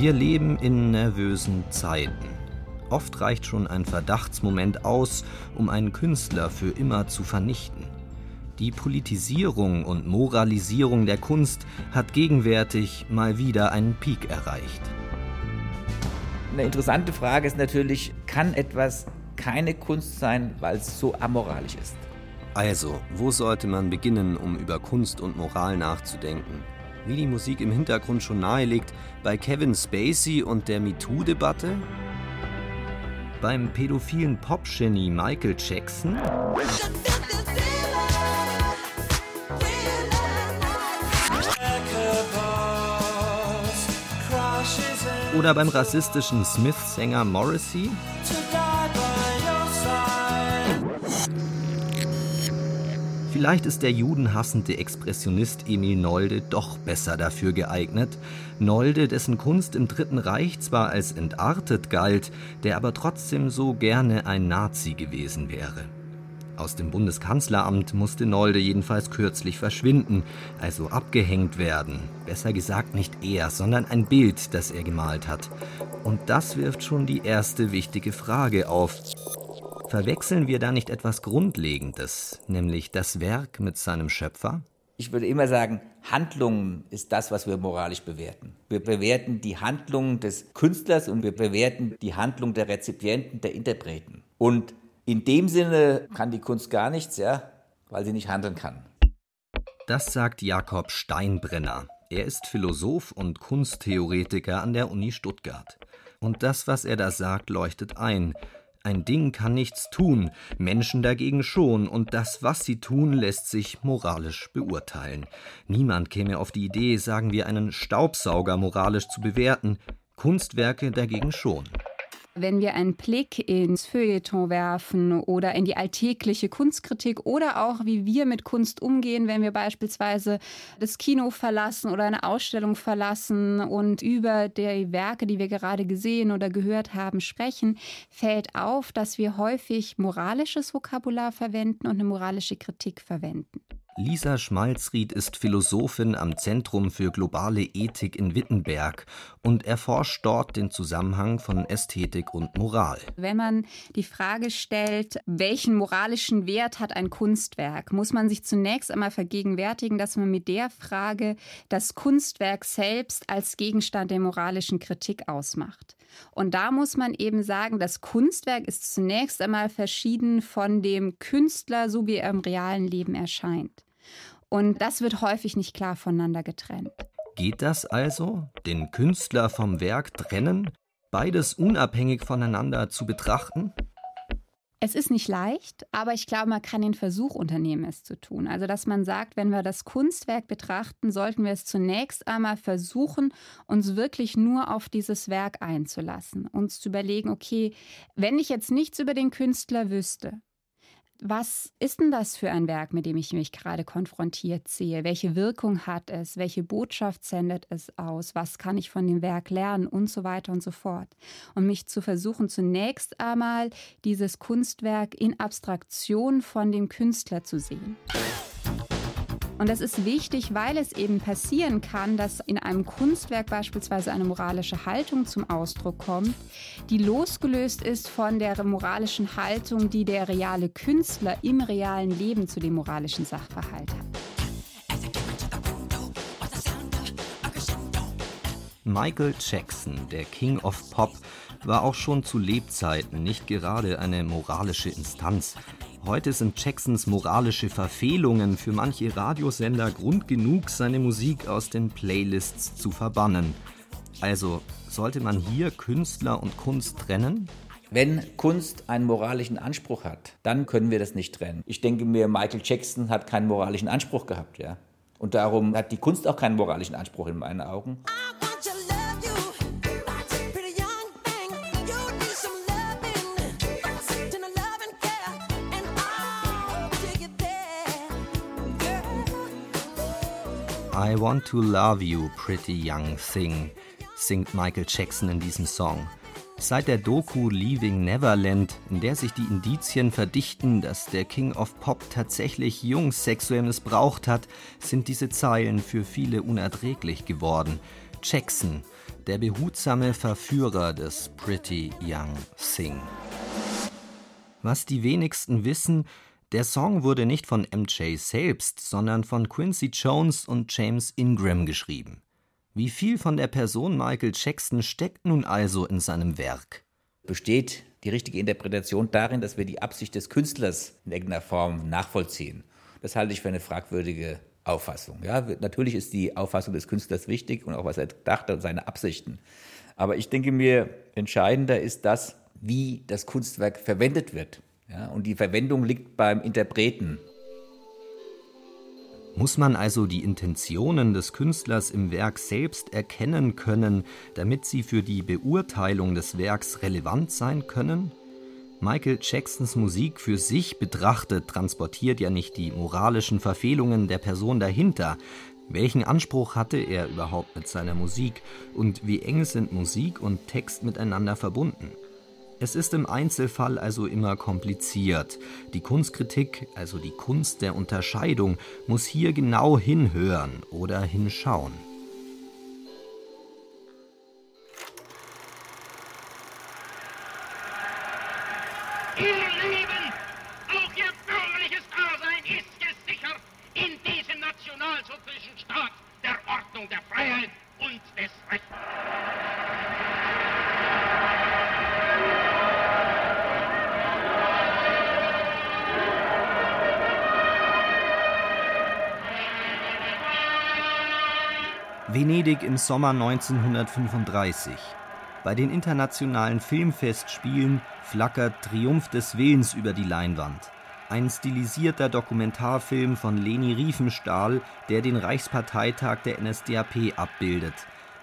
Wir leben in nervösen Zeiten. Oft reicht schon ein Verdachtsmoment aus, um einen Künstler für immer zu vernichten. Die Politisierung und Moralisierung der Kunst hat gegenwärtig mal wieder einen Peak erreicht. Eine interessante Frage ist natürlich, kann etwas keine Kunst sein, weil es so amoralisch ist? Also, wo sollte man beginnen, um über Kunst und Moral nachzudenken? Wie die Musik im Hintergrund schon nahelegt, bei Kevin Spacey und der MeToo-Debatte? Beim pädophilen Popgenie Michael Jackson? Oder beim rassistischen Smith-Sänger Morrissey? Vielleicht ist der judenhassende Expressionist Emil Nolde doch besser dafür geeignet. Nolde, dessen Kunst im Dritten Reich zwar als entartet galt, der aber trotzdem so gerne ein Nazi gewesen wäre. Aus dem Bundeskanzleramt musste Nolde jedenfalls kürzlich verschwinden, also abgehängt werden. Besser gesagt nicht er, sondern ein Bild, das er gemalt hat. Und das wirft schon die erste wichtige Frage auf. Verwechseln wir da nicht etwas Grundlegendes, nämlich das Werk mit seinem Schöpfer? Ich würde immer sagen, Handlungen ist das, was wir moralisch bewerten. Wir bewerten die Handlungen des Künstlers und wir bewerten die Handlung der Rezipienten, der Interpreten. Und in dem Sinne kann die Kunst gar nichts, ja, weil sie nicht handeln kann. Das sagt Jakob Steinbrenner. Er ist Philosoph und Kunsttheoretiker an der Uni Stuttgart. Und das, was er da sagt, leuchtet ein. Ein Ding kann nichts tun, Menschen dagegen schon, und das, was sie tun, lässt sich moralisch beurteilen. Niemand käme auf die Idee, sagen wir, einen Staubsauger moralisch zu bewerten, Kunstwerke dagegen schon. Wenn wir einen Blick ins Feuilleton werfen oder in die alltägliche Kunstkritik oder auch wie wir mit Kunst umgehen, wenn wir beispielsweise das Kino verlassen oder eine Ausstellung verlassen und über die Werke, die wir gerade gesehen oder gehört haben, sprechen, fällt auf, dass wir häufig moralisches Vokabular verwenden und eine moralische Kritik verwenden. Lisa Schmalzried ist Philosophin am Zentrum für globale Ethik in Wittenberg und erforscht dort den Zusammenhang von Ästhetik und Moral. Wenn man die Frage stellt, welchen moralischen Wert hat ein Kunstwerk, muss man sich zunächst einmal vergegenwärtigen, dass man mit der Frage das Kunstwerk selbst als Gegenstand der moralischen Kritik ausmacht. Und da muss man eben sagen, das Kunstwerk ist zunächst einmal verschieden von dem Künstler, so wie er im realen Leben erscheint. Und das wird häufig nicht klar voneinander getrennt. Geht das also, den Künstler vom Werk trennen, beides unabhängig voneinander zu betrachten? Es ist nicht leicht, aber ich glaube, man kann den Versuch unternehmen, es zu tun. Also, dass man sagt, wenn wir das Kunstwerk betrachten, sollten wir es zunächst einmal versuchen, uns wirklich nur auf dieses Werk einzulassen. Uns zu überlegen, okay, wenn ich jetzt nichts über den Künstler wüsste, was ist denn das für ein Werk, mit dem ich mich gerade konfrontiert sehe? Welche Wirkung hat es? Welche Botschaft sendet es aus? Was kann ich von dem Werk lernen? Und so weiter und so fort. Und mich zu versuchen, zunächst einmal dieses Kunstwerk in Abstraktion von dem Künstler zu sehen. Und das ist wichtig, weil es eben passieren kann, dass in einem Kunstwerk beispielsweise eine moralische Haltung zum Ausdruck kommt, die losgelöst ist von der moralischen Haltung, die der reale Künstler im realen Leben zu dem moralischen Sachverhalt hat. Michael Jackson, der King of Pop, war auch schon zu Lebzeiten nicht gerade eine moralische Instanz. Heute sind Jacksons moralische Verfehlungen für manche Radiosender Grund genug, seine Musik aus den Playlists zu verbannen. Also sollte man hier Künstler und Kunst trennen? Wenn Kunst einen moralischen Anspruch hat, dann können wir das nicht trennen. Ich denke mir, Michael Jackson hat keinen moralischen Anspruch gehabt, ja. Und darum hat die Kunst auch keinen moralischen Anspruch in meinen Augen. I Want to Love You, Pretty Young Thing, singt Michael Jackson in diesem Song. Seit der Doku Leaving Neverland, in der sich die Indizien verdichten, dass der King of Pop tatsächlich Jungs sexuell missbraucht hat, sind diese Zeilen für viele unerträglich geworden. Jackson, der behutsame Verführer des Pretty Young Thing. Was die wenigsten wissen, der Song wurde nicht von MJ selbst, sondern von Quincy Jones und James Ingram geschrieben. Wie viel von der Person Michael Jackson steckt nun also in seinem Werk? Besteht die richtige Interpretation darin, dass wir die Absicht des Künstlers in irgendeiner Form nachvollziehen? Das halte ich für eine fragwürdige Auffassung. Ja, natürlich ist die Auffassung des Künstlers wichtig und auch was er dachte und seine Absichten. Aber ich denke mir, entscheidender ist das, wie das Kunstwerk verwendet wird. Ja, und die Verwendung liegt beim Interpreten. Muss man also die Intentionen des Künstlers im Werk selbst erkennen können, damit sie für die Beurteilung des Werks relevant sein können? Michael Jacksons Musik für sich betrachtet transportiert ja nicht die moralischen Verfehlungen der Person dahinter. Welchen Anspruch hatte er überhaupt mit seiner Musik und wie eng sind Musik und Text miteinander verbunden? Es ist im Einzelfall also immer kompliziert. Die Kunstkritik, also die Kunst der Unterscheidung, muss hier genau hinhören oder hinschauen. Venedig im Sommer 1935. Bei den internationalen Filmfestspielen flackert Triumph des Willens über die Leinwand. Ein stilisierter Dokumentarfilm von Leni Riefenstahl, der den Reichsparteitag der NSDAP abbildet.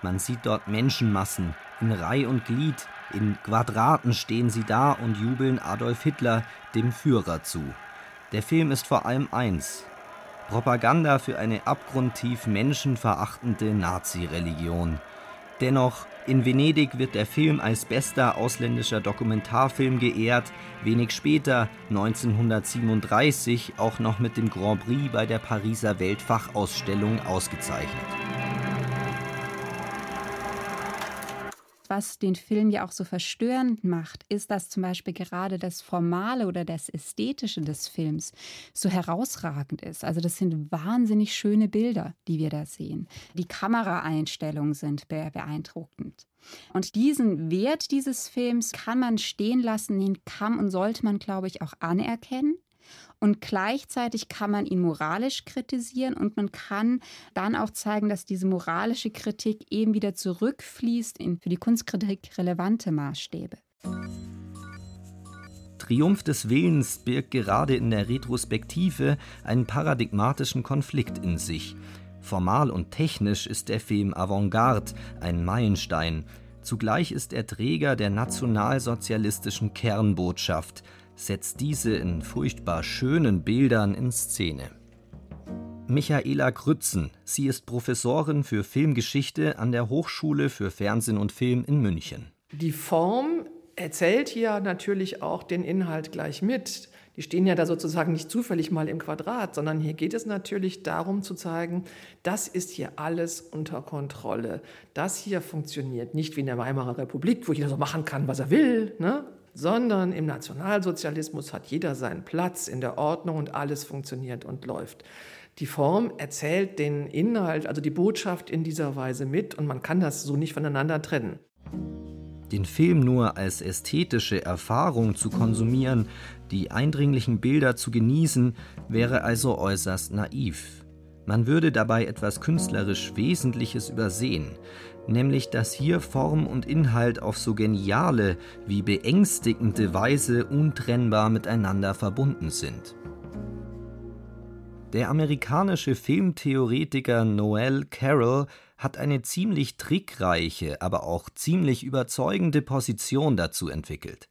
Man sieht dort Menschenmassen, in Reih und Glied, in Quadraten stehen sie da und jubeln Adolf Hitler, dem Führer, zu. Der Film ist vor allem eins, Propaganda für eine abgrundtief menschenverachtende Nazi-Religion. Dennoch, in Venedig wird der Film als bester ausländischer Dokumentarfilm geehrt, wenig später, 1937, auch noch mit dem Grand Prix bei der Pariser Weltfachausstellung ausgezeichnet. Was den Film ja auch so verstörend macht, ist, dass zum Beispiel gerade das Formale oder das Ästhetische des Films so herausragend ist. Also das sind wahnsinnig schöne Bilder, die wir da sehen. Die Kameraeinstellungen sind beeindruckend. Und diesen Wert dieses Films kann man stehen lassen, den kann und sollte man, glaube ich, auch anerkennen. Und gleichzeitig kann man ihn moralisch kritisieren und man kann dann auch zeigen, dass diese moralische Kritik eben wieder zurückfließt in für die Kunstkritik relevante Maßstäbe. Triumph des Willens birgt gerade in der Retrospektive einen paradigmatischen Konflikt in sich. Formal und technisch ist der Film Avantgarde, ein Meilenstein. Zugleich ist er Träger der nationalsozialistischen Kernbotschaft, setzt diese in furchtbar schönen Bildern in Szene. Michaela Grützen, sie ist Professorin für Filmgeschichte an der Hochschule für Fernsehen und Film in München. Die Form erzählt hier natürlich auch den Inhalt gleich mit. Die stehen ja da sozusagen nicht zufällig mal im Quadrat, sondern hier geht es natürlich darum zu zeigen, das ist hier alles unter Kontrolle. Das hier funktioniert nicht wie in der Weimarer Republik, wo jeder so machen kann, was er will, ne? Sondern im Nationalsozialismus hat jeder seinen Platz in der Ordnung und alles funktioniert und läuft. Die Form erzählt den Inhalt, also die Botschaft in dieser Weise mit und man kann das so nicht voneinander trennen. Den Film nur als ästhetische Erfahrung zu konsumieren, die eindringlichen Bilder zu genießen, wäre also äußerst naiv. Man würde dabei etwas künstlerisch Wesentliches übersehen, nämlich dass hier Form und Inhalt auf so geniale wie beängstigende Weise untrennbar miteinander verbunden sind. Der amerikanische Filmtheoretiker Noel Carroll hat eine ziemlich trickreiche, aber auch ziemlich überzeugende Position dazu entwickelt.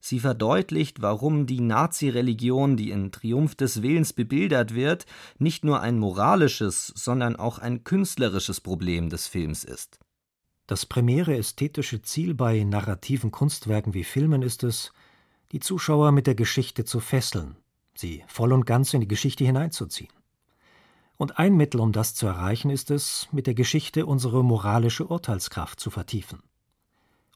Sie verdeutlicht, warum die Nazi-Religion, die in Triumph des Willens bebildert wird, nicht nur ein moralisches, sondern auch ein künstlerisches Problem des Films ist. Das primäre ästhetische Ziel bei narrativen Kunstwerken wie Filmen ist es, die Zuschauer mit der Geschichte zu fesseln, sie voll und ganz in die Geschichte hineinzuziehen. Und ein Mittel, um das zu erreichen, ist es, mit der Geschichte unsere moralische Urteilskraft zu vertiefen.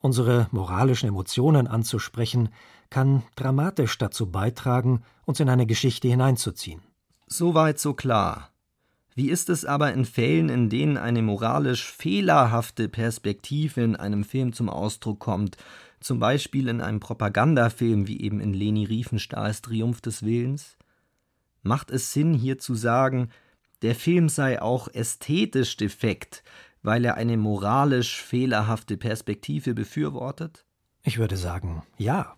Unsere moralischen Emotionen anzusprechen, kann dramatisch dazu beitragen, uns in eine Geschichte hineinzuziehen. Soweit so klar. Wie ist es aber in Fällen, in denen eine moralisch fehlerhafte Perspektive in einem Film zum Ausdruck kommt, zum Beispiel in einem Propagandafilm wie eben in Leni Riefenstahls Triumph des Willens? Macht es Sinn, hier zu sagen, der Film sei auch ästhetisch defekt, weil er eine moralisch fehlerhafte Perspektive befürwortet? Ich würde sagen, ja.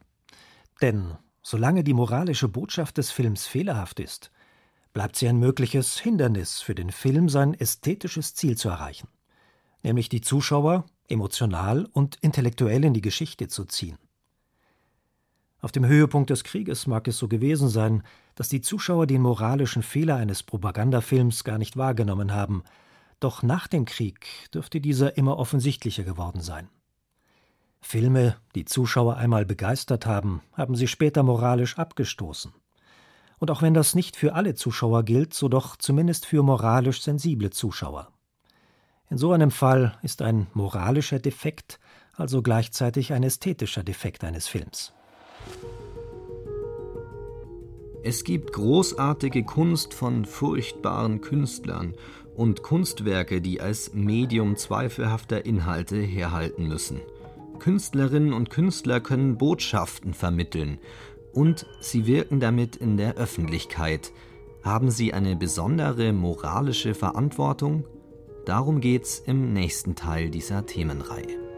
Denn solange die moralische Botschaft des Films fehlerhaft ist, bleibt sie ein mögliches Hindernis für den Film, sein ästhetisches Ziel zu erreichen, nämlich die Zuschauer emotional und intellektuell in die Geschichte zu ziehen. Auf dem Höhepunkt des Krieges mag es so gewesen sein, dass die Zuschauer den moralischen Fehler eines Propagandafilms gar nicht wahrgenommen haben, doch nach dem Krieg dürfte dieser immer offensichtlicher geworden sein. Filme, die Zuschauer einmal begeistert haben, haben sie später moralisch abgestoßen. Und auch wenn das nicht für alle Zuschauer gilt, so doch zumindest für moralisch sensible Zuschauer. In so einem Fall ist ein moralischer Defekt also gleichzeitig ein ästhetischer Defekt eines Films. Es gibt großartige Kunst von furchtbaren Künstlern und Kunstwerke, die als Medium zweifelhafter Inhalte herhalten müssen. Künstlerinnen und Künstler können Botschaften vermitteln und sie wirken damit in der Öffentlichkeit. Haben sie eine besondere moralische Verantwortung? Darum geht's im nächsten Teil dieser Themenreihe.